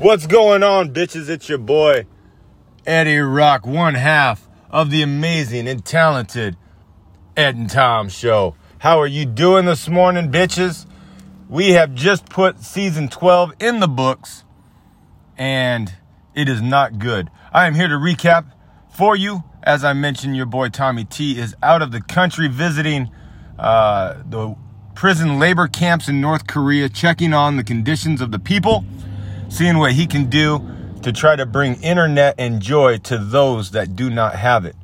What's going on, bitches? It's your boy, Eddie Rock, one half of the amazing and talented Ed and Tom Show. How are you doing this morning, bitches? We have just put season 12 in the books, and it is not good. I am here to recap for you. As I mentioned, your boy Tommy T is out of the country visiting uh, the prison labor camps in North Korea, checking on the conditions of the people, seeing what he can do to try to bring internet and joy to those that do not have it.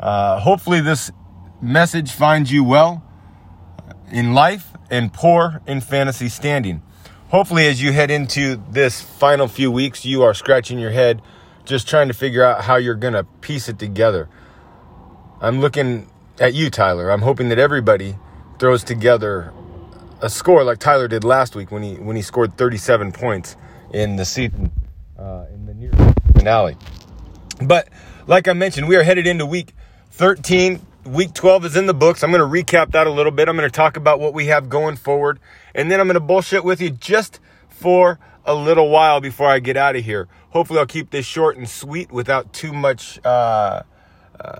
Uh, hopefully, this message finds you well in life and poor in fantasy standing. Hopefully, as you head into this final few weeks, you are scratching your head just trying to figure out how you're going to piece it together. I'm looking at you, Tyler. I'm hoping that everybody throws together a score like Tyler did last week when he when he scored 37 points in the season uh, in the near finale. But like I mentioned, we are headed into week 13. Week 12 is in the books. I'm going to recap that a little bit. I'm going to talk about what we have going forward, and then I'm going to bullshit with you just for a little while before I get out of here. Hopefully, I'll keep this short and sweet without too much uh, uh,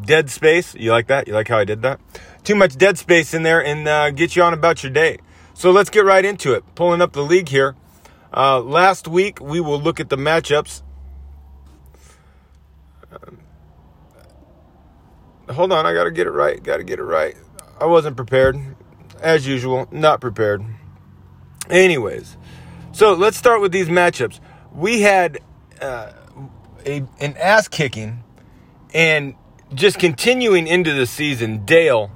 dead space. You like that? You like how I did that? Too much dead space in there and uh, get you on about your day. So let's get right into it. Pulling up the league here. Uh, last week, we will look at the matchups. Um, hold on, I got to get it right. Got to get it right. I wasn't prepared. As usual, not prepared. Anyways, so let's start with these matchups. We had uh, a, an ass kicking, and just continuing into the season, Dale,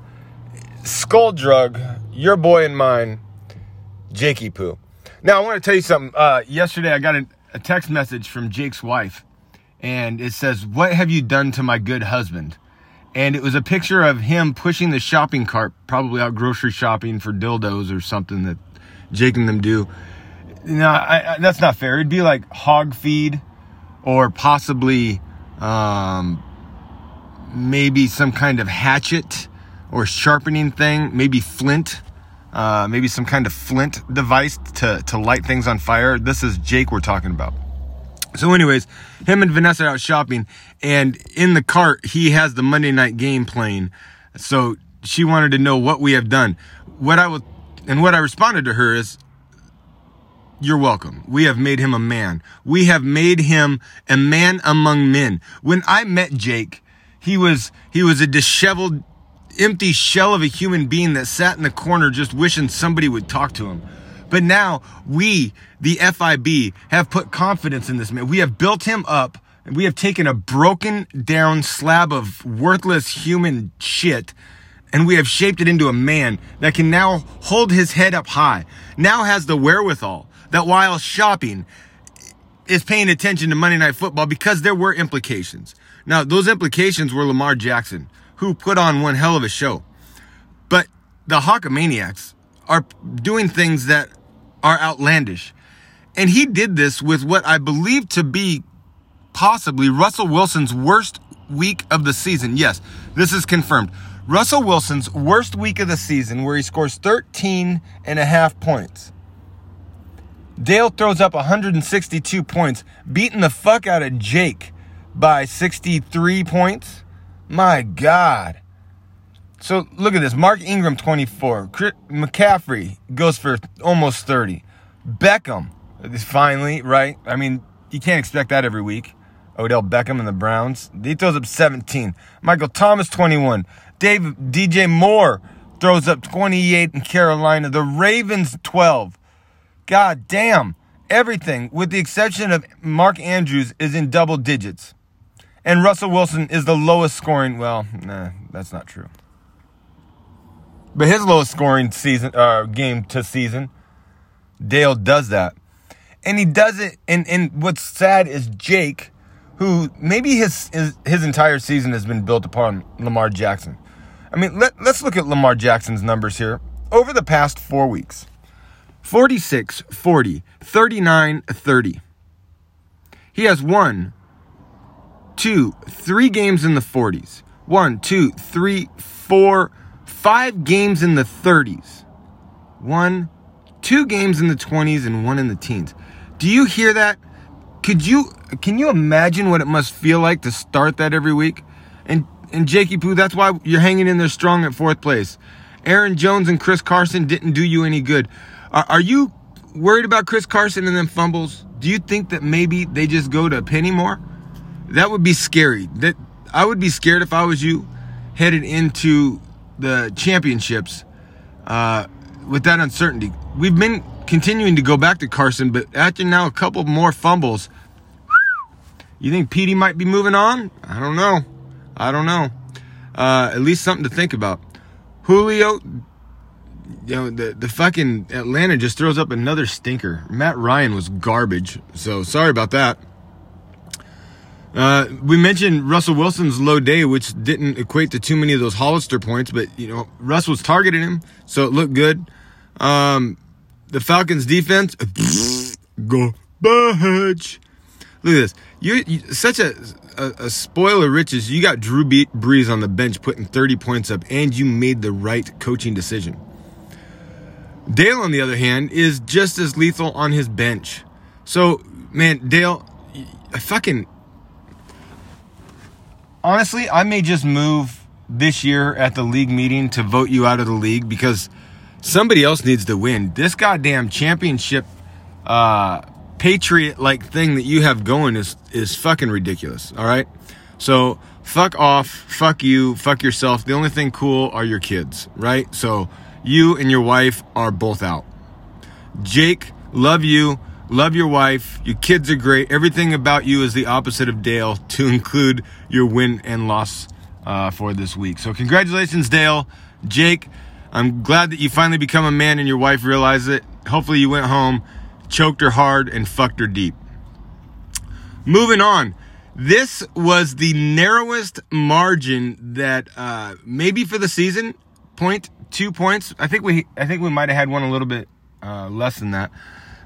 Skull Drug, your boy and mine, Jakey Poo. Now, I want to tell you something. Uh, yesterday, I got a, a text message from Jake's wife, and it says, What have you done to my good husband? And it was a picture of him pushing the shopping cart, probably out grocery shopping for dildos or something that Jake and them do. No, I, I, that's not fair. It'd be like hog feed or possibly um, maybe some kind of hatchet or sharpening thing, maybe flint, uh, maybe some kind of flint device to, to light things on fire. This is Jake we're talking about. So, anyways, him and Vanessa are out shopping, and in the cart, he has the Monday night game playing. So, she wanted to know what we have done. What I would, and what I responded to her is, you're welcome. We have made him a man. We have made him a man among men. When I met Jake, he was he was a disheveled, empty shell of a human being that sat in the corner just wishing somebody would talk to him. But now we, the FIB, have put confidence in this man. We have built him up and we have taken a broken down slab of worthless human shit and we have shaped it into a man that can now hold his head up high, now has the wherewithal that while shopping is paying attention to Monday Night Football because there were implications. Now, those implications were Lamar Jackson, who put on one hell of a show. But the Hawkamaniacs are doing things that are outlandish. And he did this with what I believe to be possibly Russell Wilson's worst week of the season. Yes, this is confirmed. Russell Wilson's worst week of the season, where he scores 13 and a half points. Dale throws up 162 points, beating the fuck out of Jake by 63 points. My God. So look at this. Mark Ingram, 24. McCaffrey goes for almost 30. Beckham finally, right? I mean, you can't expect that every week. Odell Beckham and the Browns. He throws up 17. Michael Thomas, 21. Dave, DJ Moore throws up 28 in Carolina. The Ravens, 12. God damn. Everything, with the exception of Mark Andrews, is in double digits. And Russell Wilson is the lowest scoring. Well, nah, that's not true. But his lowest scoring season uh, game to season, Dale does that, and he does it. And and what's sad is Jake, who maybe his his, his entire season has been built upon Lamar Jackson. I mean, let, let's look at Lamar Jackson's numbers here over the past four weeks 46, 40, 39, 30. He has one, two, three games in the 40s. One, two, three, four, five games in the 30s. One, two games in the 20s and one in the teens. Do you hear that? Could you can you imagine what it must feel like to start that every week? And and Jakey Poo, that's why you're hanging in there strong at fourth place. Aaron Jones and Chris Carson didn't do you any good. Are, are you worried about Chris Carson and then fumbles? Do you think that maybe they just go to Penny more? That would be scary. That I would be scared if I was you, headed into the championships uh, with that uncertainty. We've been continuing to go back to Carson, but after now a couple more fumbles, you think Petey might be moving on? I don't know. I don't know. Uh, at least something to think about. Julio, you know, the, the fucking Atlanta just throws up another stinker. Matt Ryan was garbage. So sorry about that. Uh, we mentioned Russell Wilson's low day, which didn't equate to too many of those Hollister points, but you know, Russ was targeting him, so it looked good. Um, the Falcons defense, go badge. Look at this. You're, you such a, a, a spoiler riches. You got Drew Brees on the bench putting 30 points up, and you made the right coaching decision. Dale, on the other hand, is just as lethal on his bench. So, man, Dale, I fucking. Honestly, I may just move this year at the league meeting to vote you out of the league because somebody else needs to win. This goddamn championship uh, patriot like thing that you have going is is fucking ridiculous. All right, so fuck off, fuck you, fuck yourself. The only thing cool are your kids, right? So you and your wife are both out. Jake, love you, love your wife. Your kids are great. Everything about you is the opposite of Dale, to include your win and loss uh, for this week. So congratulations, Dale, Jake. I'm glad that you finally become a man and your wife realized it. Hopefully, you went home choked her hard, and fucked her deep. Moving on. This was the narrowest margin that uh, maybe for the season, point two points. I think we I think we might have had one a little bit uh, less than that.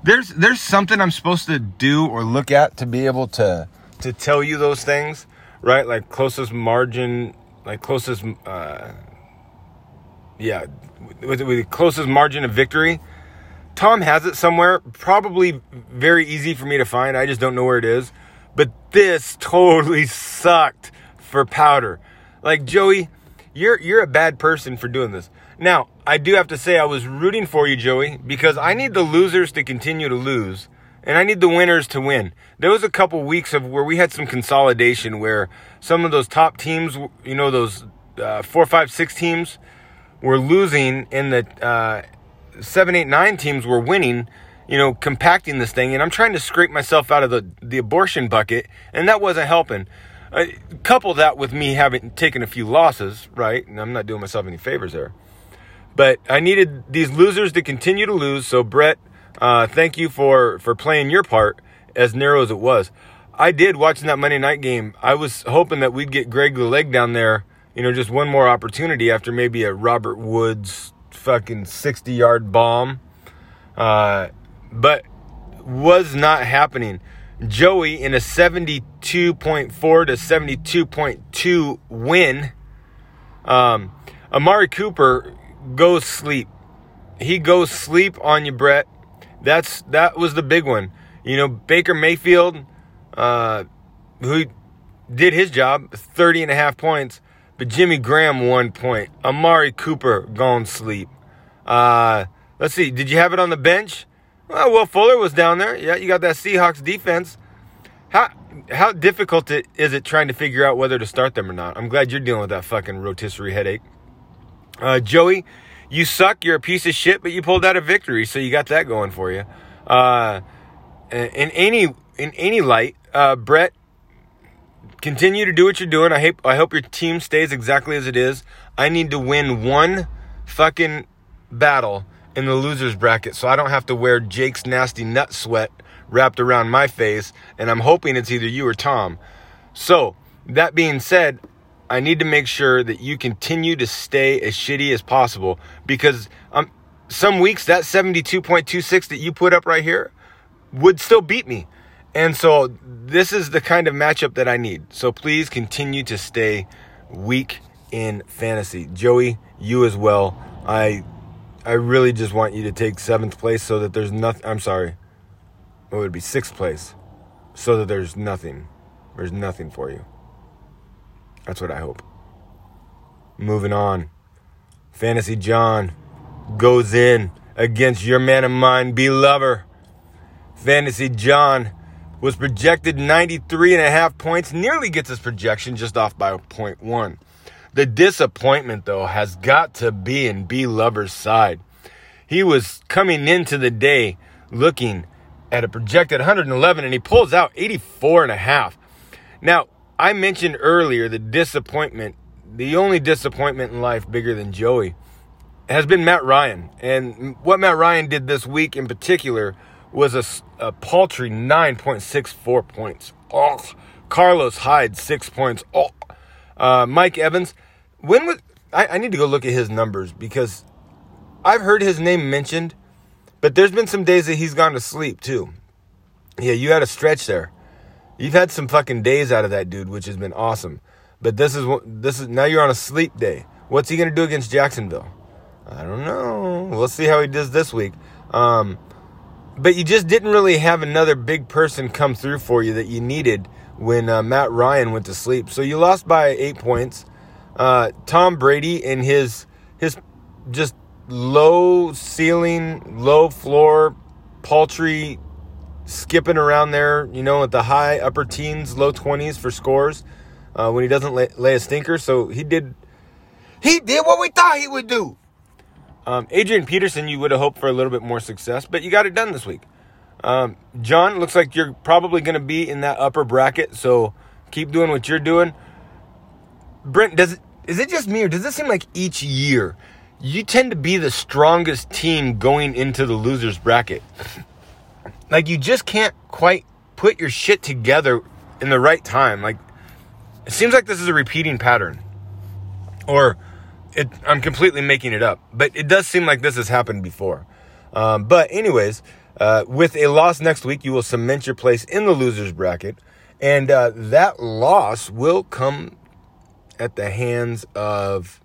There's there's something I'm supposed to do or look at to be able to to tell you those things, right? Like closest margin, like closest, uh, yeah, with, with the closest margin of victory. Tom has it somewhere, probably very easy for me to find. I just don't know where it is. But this totally sucked for powder. Like Joey, you're you're a bad person for doing this. Now, I do have to say I was rooting for you, Joey, because I need the losers to continue to lose and I need the winners to win. There was a couple weeks of where we had some consolidation where some of those top teams, you know, those uh, four, five, six teams, were losing and the uh, seven, eight, nine teams were winning, you know, compacting this thing, and I'm trying to scrape myself out of the, the abortion bucket, and that wasn't helping. Uh, couple that with me having taken a few losses, right? And I'm not doing myself any favors there. But I needed these losers to continue to lose. So Brett, uh, thank you for for playing your part, as narrow as it was. I did watching that Monday night game. I was hoping that we'd get Greg the leg down there. You know, just one more opportunity after maybe a Robert Woods fucking 60 yard bomb. Uh, but was not happening. Joey in a 72.4 to 72.2 win. Um, Amari Cooper goes sleep. He goes sleep on you, Brett. That's that was the big one. You know, Baker Mayfield, uh, who did his job, 30 and a half points, but Jimmy Graham one point. Amari Cooper gone sleep. Uh, let's see. Did you have it on the bench? Well, Will Fuller was down there. Yeah, you got that Seahawks defense. How how difficult it, is it trying to figure out whether to start them or not? I'm glad you're dealing with that fucking rotisserie headache. Uh, Joey, you suck. You're a piece of shit, but you pulled out a victory, so you got that going for you. Uh, in any in any light, uh, Brett, continue to do what you're doing. I hope I hope your team stays exactly as it is. I need to win one fucking battle in the losers bracket so I don't have to wear Jake's nasty nut sweat wrapped around my face and I'm hoping it's either you or Tom. So, that being said, I need to make sure that you continue to stay as shitty as possible because um, some weeks that 72.26 that you put up right here would still beat me. And so this is the kind of matchup that I need. So please continue to stay weak in fantasy. Joey, you as well. I I really just want you to take seventh place so that there's nothing. I'm sorry. It would be sixth place so that there's nothing. There's nothing for you. That's what I hope. Moving on. Fantasy John goes in against your man of mine, B Lover. Fantasy John was projected 93 and a half points, nearly gets his projection just off by 0.1. The disappointment, though, has got to be in B Lover's side. He was coming into the day looking at a projected 111 and he pulls out 84 and a half. Now, I mentioned earlier the disappointment, the only disappointment in life bigger than Joey has been Matt Ryan. And what Matt Ryan did this week in particular was a, a paltry 9.64 points. Oh, Carlos Hyde, six points. Oh, uh, Mike Evans. When was I, I need to go look at his numbers because I've heard his name mentioned, but there's been some days that he's gone to sleep too. Yeah, you had a stretch there. You've had some fucking days out of that dude, which has been awesome. But this is this is now you're on a sleep day. What's he gonna do against Jacksonville? I don't know. We'll see how he does this week. Um, but you just didn't really have another big person come through for you that you needed when uh, Matt Ryan went to sleep. So you lost by eight points. Uh, Tom Brady and his his just low ceiling, low floor, paltry skipping around there, you know, at the high upper teens, low 20s for scores uh, when he doesn't lay, lay, a stinker. So he did he did what we thought he would do. Um, Adrian Peterson, you would have hoped for a little bit more success, but you got it done this week. Um, John, looks like you're probably going to be in that upper bracket, so keep doing what you're doing. Brent, does it, is it just me or does it seem like each year you tend to be the strongest team going into the losers bracket? like you just can't quite put your shit together in the right time. Like it seems like this is a repeating pattern. Or it, I'm completely making it up, but it does seem like this has happened before. Um, but anyways, uh, with a loss next week, you will cement your place in the losers bracket, and uh, that loss will come at the hands of.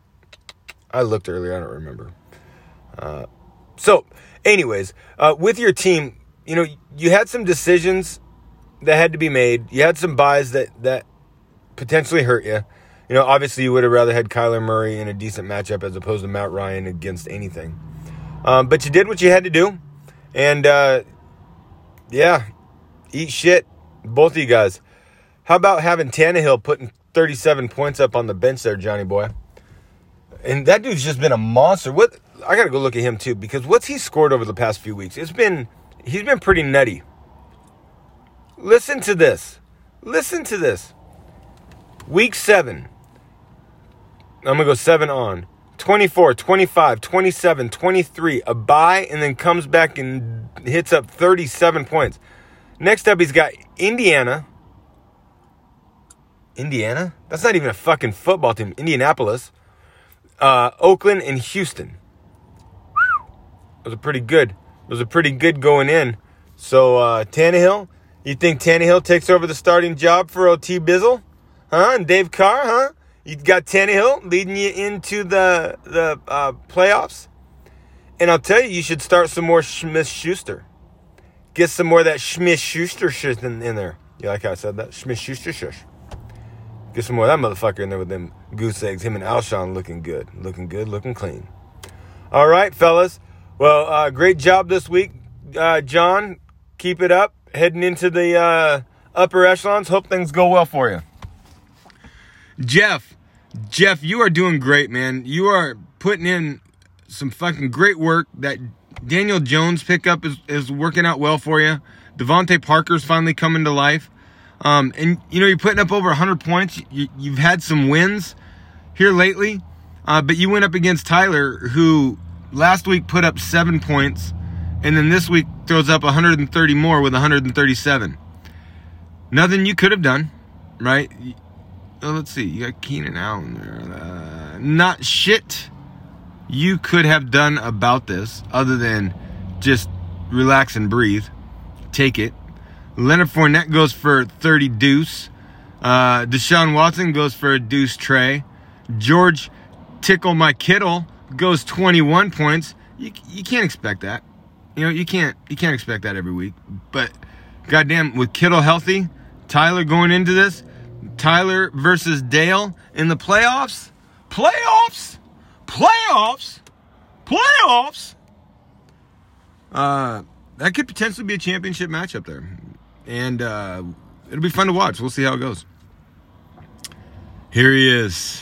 I looked earlier, I don't remember. Uh, so, anyways, uh, with your team, you know, you had some decisions that had to be made. You had some buys that that potentially hurt you. You know, obviously, you would have rather had Kyler Murray in a decent matchup as opposed to Matt Ryan against anything. Um, but you did what you had to do. And, uh, yeah, eat shit, both of you guys. How about having Tannehill putting 37 points up on the bench there, Johnny boy? And that dude's just been a monster. What I got to go look at him too because what's he scored over the past few weeks? It's been he's been pretty nutty. Listen to this. Listen to this. Week 7, I'm going to go seven on. 24, 25, 27, 23, a bye, and then comes back and hits up 37 points. Next up, he's got Indiana. Indiana? That's not even a fucking football team. Indianapolis. Uh, Oakland and Houston. Those are pretty good. Those a pretty good going in. So, uh, Tannehill, you think Tannehill takes over the starting job for OT Bizzle? Huh? And Dave Carr, huh? You got Tannehill leading you into the the uh, playoffs, and I'll tell you, you should start some more Smith Schuster. Get some more of that Smith Schuster shit in, in, there. You like how I said that? Smith Schuster shush. Get some more of that motherfucker in there with them goose eggs. Him and Alshon looking good, looking good, looking clean. All right, fellas. Well, uh, great job this week, uh, John. Keep it up. Heading into the uh, upper echelons. Hope things go well for you. Jeff, Jeff, you are doing great, man. You are putting in some fucking great work. That Daniel Jones pickup is, is working out well for you. DeVante Parker's finally coming to life. Um, and, you know, you're putting up over 100 points. You, have had some wins here lately. Uh, but you went up against Tyler, who last week put up seven points. And then this week throws up 130 more with 137. Nothing you could have done, right? Oh, let's see. You got Keenan Allen there. Uh, not shit you could have done about this other than just relax and breathe. Take it. Leonard Fournette goes for 30 deuce. Uh, Deshaun Watson goes for a deuce tray. George Tickle My Kittle goes 21 points. you, you can't expect that. You know, you can't you can't expect that every week. But goddamn, with Kittle healthy, Tyler going into this, Tyler versus Dale in the playoffs, playoffs, playoffs, playoffs. Uh, that could potentially be a championship matchup there, and uh, it'll be fun to watch. We'll see how it goes. Here he is,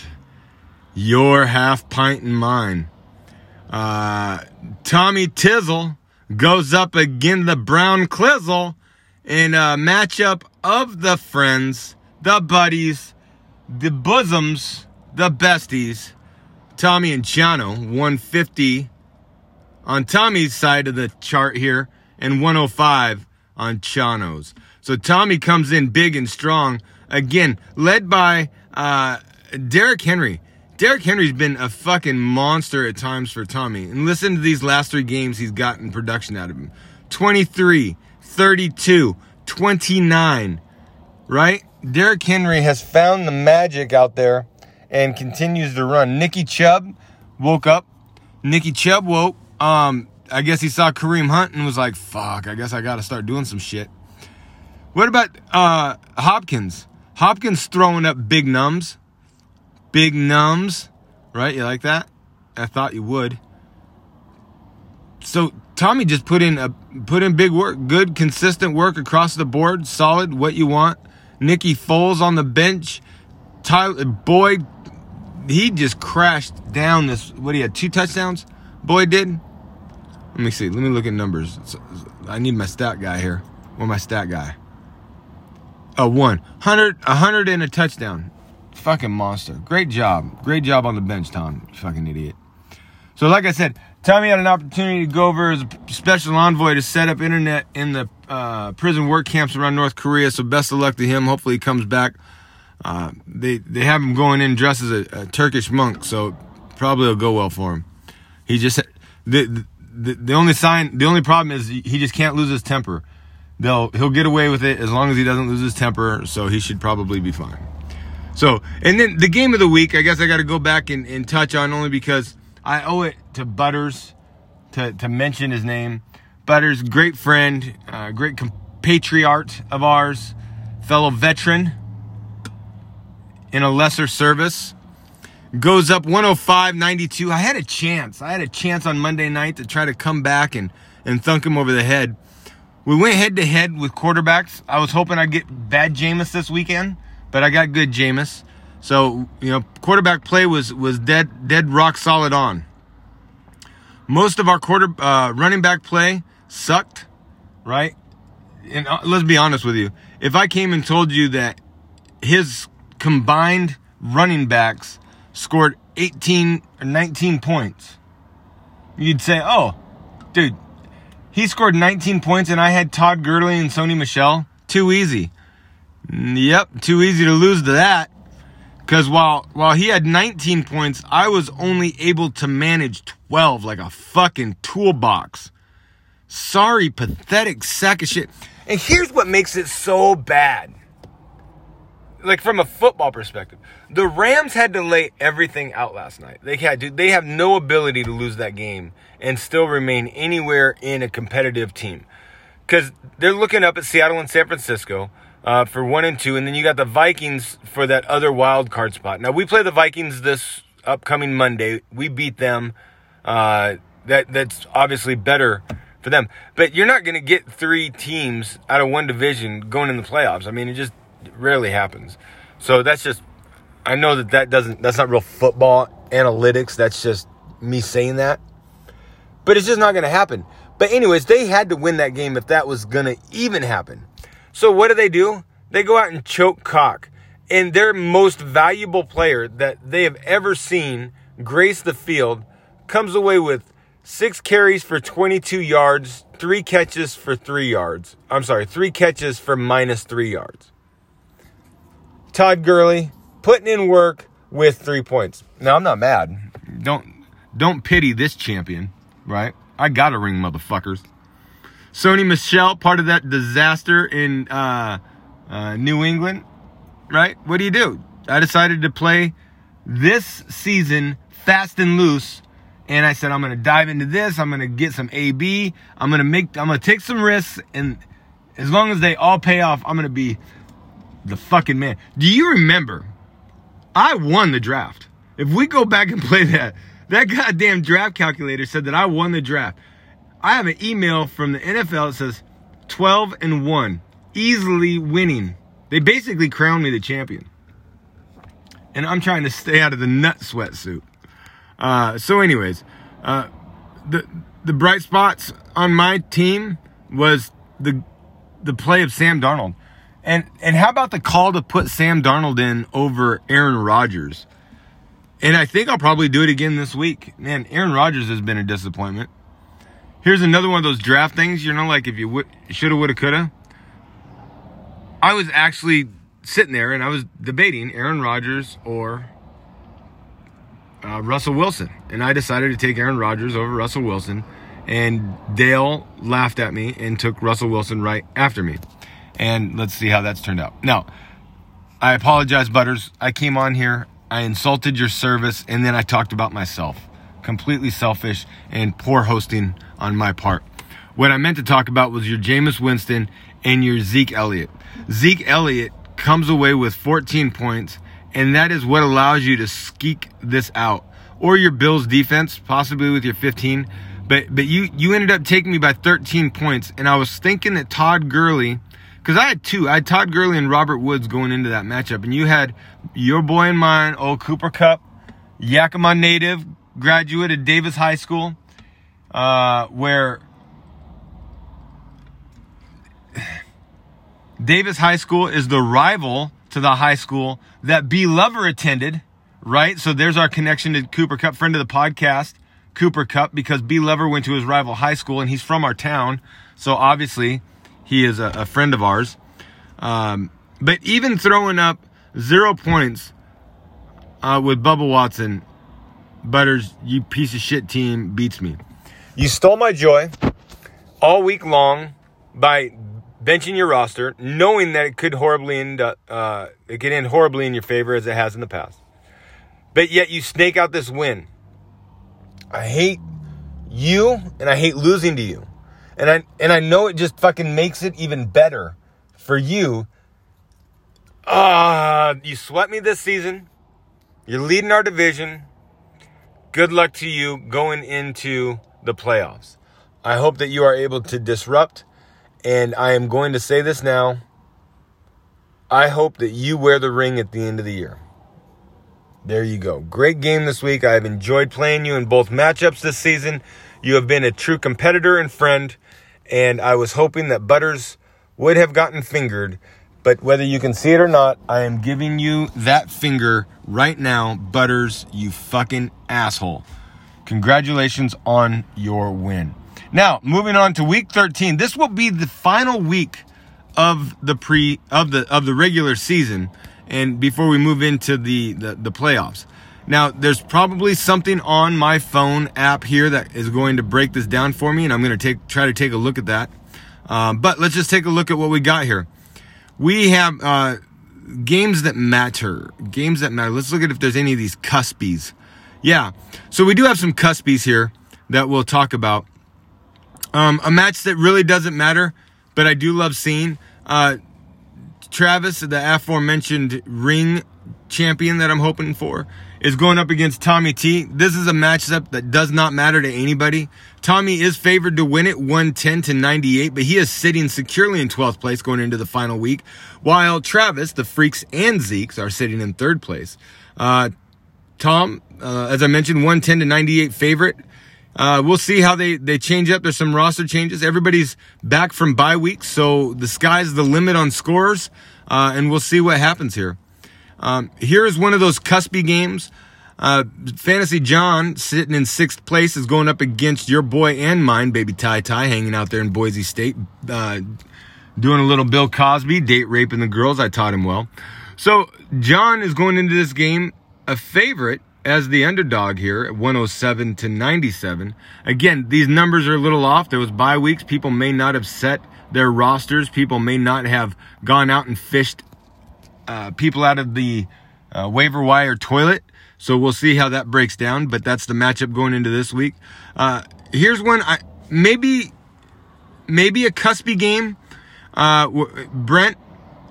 your half pint and mine. Uh, Tommy Tizzle goes up against the Brown Clizzle in a matchup of the friends, the buddies, the bosoms, the besties. Tommy and Chano, 150 on Tommy's side of the chart here, and 105 on Chano's. So Tommy comes in big and strong, again, led by uh, Derrick Henry. Derrick Henry's been a fucking monster at times for Tommy. And listen to these last three games he's gotten production out of him 23, 32, 29, right? Derrick Henry has found the magic out there and continues to run. Nicky Chubb woke up. Nicky Chubb woke. Um, I guess he saw Kareem Hunt and was like, fuck, I guess I got to start doing some shit. What about uh, Hopkins? Hopkins throwing up big nums big nums, right? You like that? I thought you would. So Tommy just put in a put in big work, good consistent work across the board, solid, what you want. Nicky Foles on the bench. Tyler Boyd, he just crashed down this. What he had two touchdowns. Boyd did. Let me see. Let me look at numbers. I need my stat guy here. Where my stat guy? Oh, one. 100, a 100 and a touchdown fucking monster. Great job. Great job on the bench, Tom. fucking idiot. So, like I said, Tommy had an opportunity to go over as a special envoy to set up internet in the uh, prison work camps around North Korea. So, best of luck to him. Hopefully, he comes back. Uh, they they have him going in dressed as a, a, Turkish monk, so probably it'll go well for him. He just the, the the only sign, the only problem is he just can't lose his temper. They'll he'll get away with it as long as he doesn't lose his temper. So he should probably be fine. So, and then the game of the week, I guess I got to go back and, and, touch on only because I owe it to Butters to, to mention his name. Butters, great friend, uh, great compatriot of ours, fellow veteran in a lesser service. Goes up 105 92. I had a chance. I had a chance on Monday night to try to come back and, and thunk him over the head. We went head to head with quarterbacks. I was hoping I'd get bad Jameis this weekend but I got good Jameis. So you know, quarterback play was was dead dead rock solid on. Most of our quarter uh, running back play sucked, right? And uh, let's be honest with you. If I came and told you that his combined running backs scored 18 or 19 points, you'd say, "Oh, dude, he scored 19 points and I had Todd Gurley and Sony Michel. Too easy." Yep, too easy to lose to that. Because while while he had 19 points, I was only able to manage 12 like a fucking toolbox. Sorry, pathetic sack of shit. And here's what makes it so bad. Like from a football perspective, the Rams had to lay everything out last night. They had to, they have no ability to lose that game and still remain anywhere in a competitive team. Because they're looking up at Seattle and San Francisco uh, for one and two, and then you got the Vikings for that other wild card spot. Now we play the Vikings this upcoming Monday. We beat them. Uh, that that's obviously better for them. But you're not going to get three teams out of one division going in the playoffs. I mean, it just rarely happens. So that's just. I know that that doesn't. That's not real football analytics. That's just me saying that. But it's just not going to happen. But anyways, they had to win that game if that was going to even happen. So what do they do? They go out and choke cock. And their most valuable player that they have ever seen grace the field comes away with six carries for 22 yards, three catches for three yards. I'm sorry, three catches for minus three yards. Todd Gurley putting in work with three points. Now I'm not mad. Don't don't pity this champion, right? I got a ring, motherfuckers. Sony Michel, part of that disaster in uh, uh, New England, right? What do you do? I decided to play this season fast and loose and I said I'm going to dive into this. I'm going to get some AB. I'm going to make. I'm going to take some risks, and as long as they all pay off, I'm going to be the fucking man. Do you remember? I won the draft. If we go back and play that, that goddamn draft calculator said that I won the draft. I have an email from the NFL that says 12 and 1, easily winning. They basically crowned me the champion. And I'm trying to stay out of the nut sweatsuit. Uh, so, anyways, uh, the the bright spots on my team was the the play of Sam Darnold. And and how about the call to put Sam Darnold in over Aaron Rodgers? And I think I'll probably do it again this week. Man, Aaron Rodgers has been a disappointment. Here's another one of those draft things, you know, like if you would, shoulda, woulda, coulda. I was actually sitting there and I was debating Aaron Rodgers or uh, Russell Wilson. And I decided to take Aaron Rodgers over Russell Wilson. And Dale laughed at me and took Russell Wilson right after me. And let's see how that's turned out. Now, I apologize, Butters. I came on here, I insulted your service, and then I talked about myself. Completely selfish and poor hosting on my part. What I meant to talk about was your Jameis Winston and your Zeke Elliott. Zeke Elliott comes away with 14 points, and that is what allows you to skeek this out. Or your Bills defense, possibly with your 15. But but you you ended up taking me by 13 points, and I was thinking that Todd Gurley, because I had two, I had Todd Gurley and Robert Woods going into that matchup, and you had your boy and mine, old Cooper Kupp, Yakima native, graduate of Davis High School, uh, where Davis High School is the rival to the high school that B. Lover attended, right? So there's our connection to Cooper Kupp, friend of the podcast, Cooper Kupp, because B. Lover went to his rival high school and he's from our town. So obviously he is a, a friend of ours. Um, but even throwing up zero points uh, with Bubba Watson, Butters, you piece of shit team beats me. You stole my joy all week long by benching your roster, knowing that it could horribly end uh, it could end horribly in your favor as it has in the past. But yet you snake out this win. I hate you and I hate losing to you. And I and I know it just fucking makes it even better for you. Ah, uh, you swept me this season. You're leading our division. Good luck to you going into the playoffs. I hope that you are able to disrupt and I am going to say this now. I hope that you wear the ring at the end of the year. There you go. Great game this week. I have enjoyed playing you in both matchups this season. You have been a true competitor and friend, and I was hoping that Butters would have gotten fingered. But whether you can see it or not, I am giving you that finger right now, Butters, you fucking asshole. Congratulations on your win. Now, moving on to week 13. This will be the final week of the pre of the of the regular season and before we move into the the, the playoffs. Now, there's probably something on my phone app here that is going to break this down for me, and I'm going to take try to take a look at that. Um, but let's just take a look at what we got here. We have uh, games that matter. Games that matter. Let's look at if there's any of these cuspies. Yeah. So we do have some cuspies here that we'll talk about. Um, a match that really doesn't matter, but I do love seeing. Uh, Travis, the aforementioned ring champion that I'm hoping for, is going up against Tommy T. This is a matchup that does not matter to anybody. Tommy is favored to win it 110 to 98, but he is sitting securely in 12th place going into the final week, while Travis, the Freaks and Zeeks are sitting in third place. Uh, Tom, uh, as I mentioned, 110 to 98 favorite. Uh, we'll see how they, they change up. There's some roster changes. Everybody's back from bye week, so the sky's the limit on scores, uh, and we'll see what happens here. Um, here is one of those cuspy games. Uh, Fantasy John, sitting in sixth place, is going up against your boy and mine, baby Ty Ty, hanging out there in Boise State, uh, doing a little Bill Cosby, date raping the girls. I taught him well. So John is going into this game a favorite as the underdog here at 107 to 97. Again, these numbers are a little off. There was bye weeks. People may not have set their rosters. People may not have gone out and fished uh, people out of the uh, waiver wire toilet. So we'll see how that breaks down. But that's the matchup going into this week. Uh, here's one. I maybe maybe a cuspy game. Uh, Brent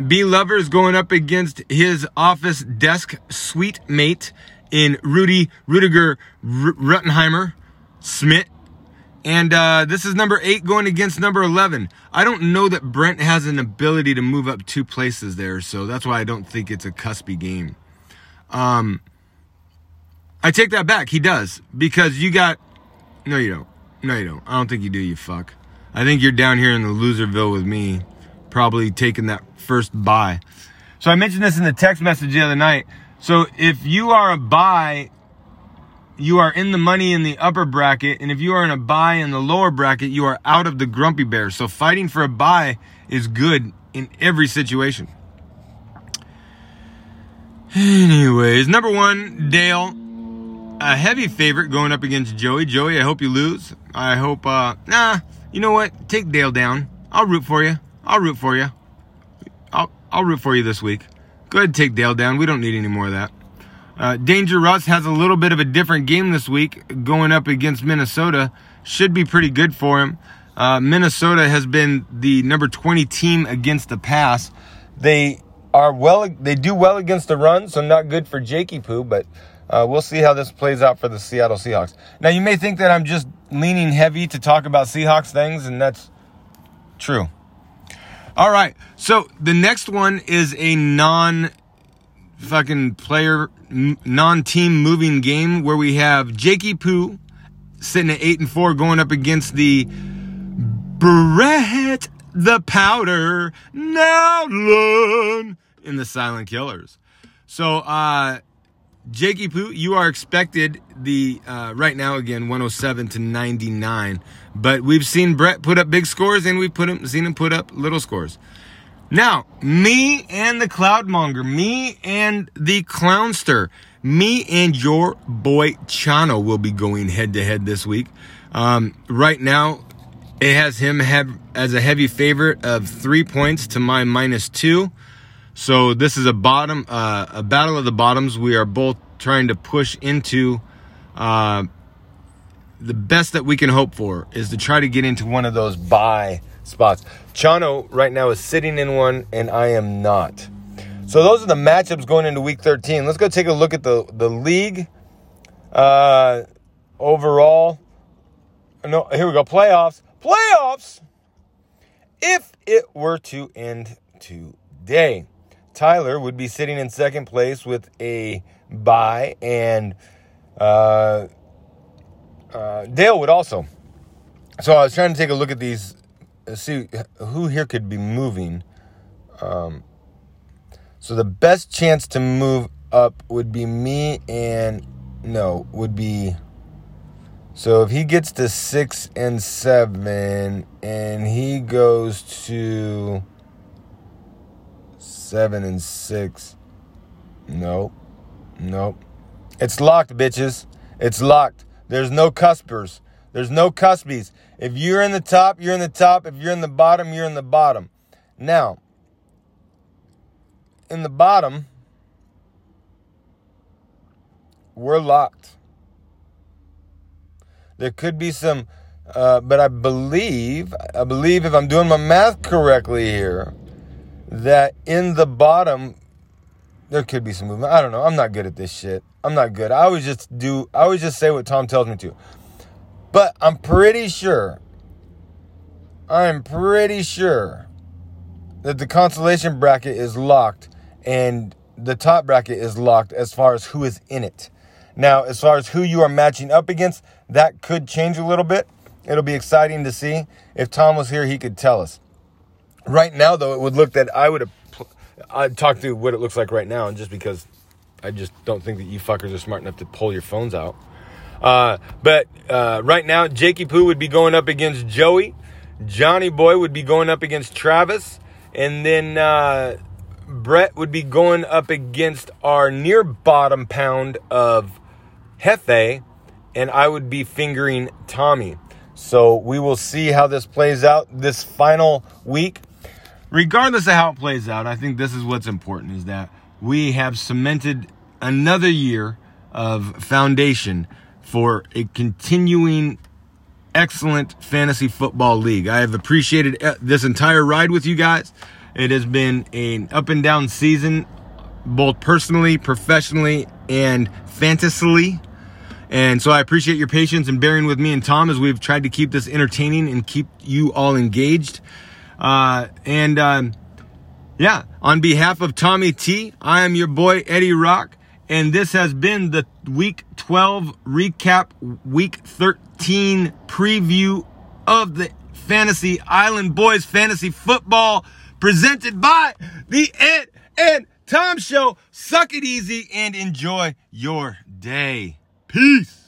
B Lover is going up against his office desk suite mate in Rudy Rudiger R- Ruttenheimer Smith. And uh, this is number eight going against number 11. I don't know that Brent has an ability to move up two places there, so that's why I don't think it's a cuspy game. Um, I take that back. He does. Because you got. No, you don't. No, you don't. I don't think you do, you fuck. I think you're down here in the loserville with me, probably taking that first buy. So I mentioned this in the text message the other night. So if you are a buy, you are in the money in the upper bracket, and if you are in a buy in the lower bracket, you are out of the grumpy bear. So fighting for a buy is good in every situation. Anyways, number one, Dale, a heavy favorite going up against Joey. Joey, I hope you lose. I hope, uh, nah, you know what? Take Dale down. I'll root for you. I'll root for you. I'll, I'll root for you this week. Go ahead and take Dale down. We don't need any more of that. Uh, Danger Russ has a little bit of a different game this week going up against Minnesota. Should be pretty good for him. Uh, Minnesota has been the number 20 team against the pass. They are well, they do well against the run, so not good for Jakey Poo, but uh, we'll see how this plays out for the Seattle Seahawks. Now, you may think that I'm just leaning heavy to talk about Seahawks things, and that's true. All right. So the next one is a non fucking player, non team moving game where we have Jakey Poo sitting at eight and four going up against the Brett the Powder Nowlin in the Silent Killers. So, uh, Jakey Poo, you are expected the uh, right now again 107 to 99, but we've seen Brett put up big scores and we've put him seen him put up little scores. Now, me and the Cloudmonger, me and the Clownster, me and your boy Chano will be going head to head this week. Um, right now, it has him have as a heavy favorite of three points to my minus two. So this is a bottom, uh, a battle of the bottoms. We are both trying to push into uh, the best that we can hope for is to try to get into one of those buy spots. Chano right now is sitting in one, and I am not. So those are the matchups going into Week 13. Let's go take a look at the the league uh, overall. No, here we go. Playoffs. Playoffs. If it were to end today. Tyler would be sitting in second place with a bye, and uh, uh, Dale would also. So I was trying to take a look at these, see who here could be moving. Um, so the best chance to move up would be me and no would be. So if he gets to six and seven, and he goes to seven and six. Nope. Nope. It's locked, bitches. It's locked. There's no cuspers. There's no cuspies. If you're in the top, you're in the top. If you're in the bottom, you're in the bottom. Now, in the bottom, we're locked. There could be some, uh, but I believe, I believe if I'm doing my math correctly here, that in the bottom there could be some movement. I don't know. I'm not good at this shit. I'm not good. I always just do I always just say what Tom tells me to. But I'm pretty sure I'm pretty sure that the consolation bracket is locked and the top bracket is locked as far as who is in it. Now, as far as who you are matching up against, that could change a little bit. It'll be exciting to see. If Tom was here, he could tell us. Right now, though, it would look that I would have. I'd talk through what it looks like right now, and just because I just don't think that you fuckers are smart enough to pull your phones out. Uh, but uh, right now, Jakey Poo would be going up against Joey. Johnny Boy would be going up against Travis. And then uh, Brett would be going up against our near bottom pound of Hefe. And I would be fingering Tommy. So we will see how this plays out this final week regardless of how it plays out, I think this is what's important is that we have cemented another year of foundation for a continuing excellent fantasy football league. I have appreciated uh, this entire ride with you guys. It has been an up and down season, both personally, professionally, and fantasily. And so I appreciate your patience and bearing with me and Tom as we've tried to keep this entertaining and keep you all engaged. Uh, and um, yeah, on behalf of Tommy T, I am your boy Eddie Rock, and this has been the Week 12 recap, Week 13 preview of the Fantasy Island Boys Fantasy Football presented by the Ed and Tom Show. Suck it easy and enjoy your day. Peace.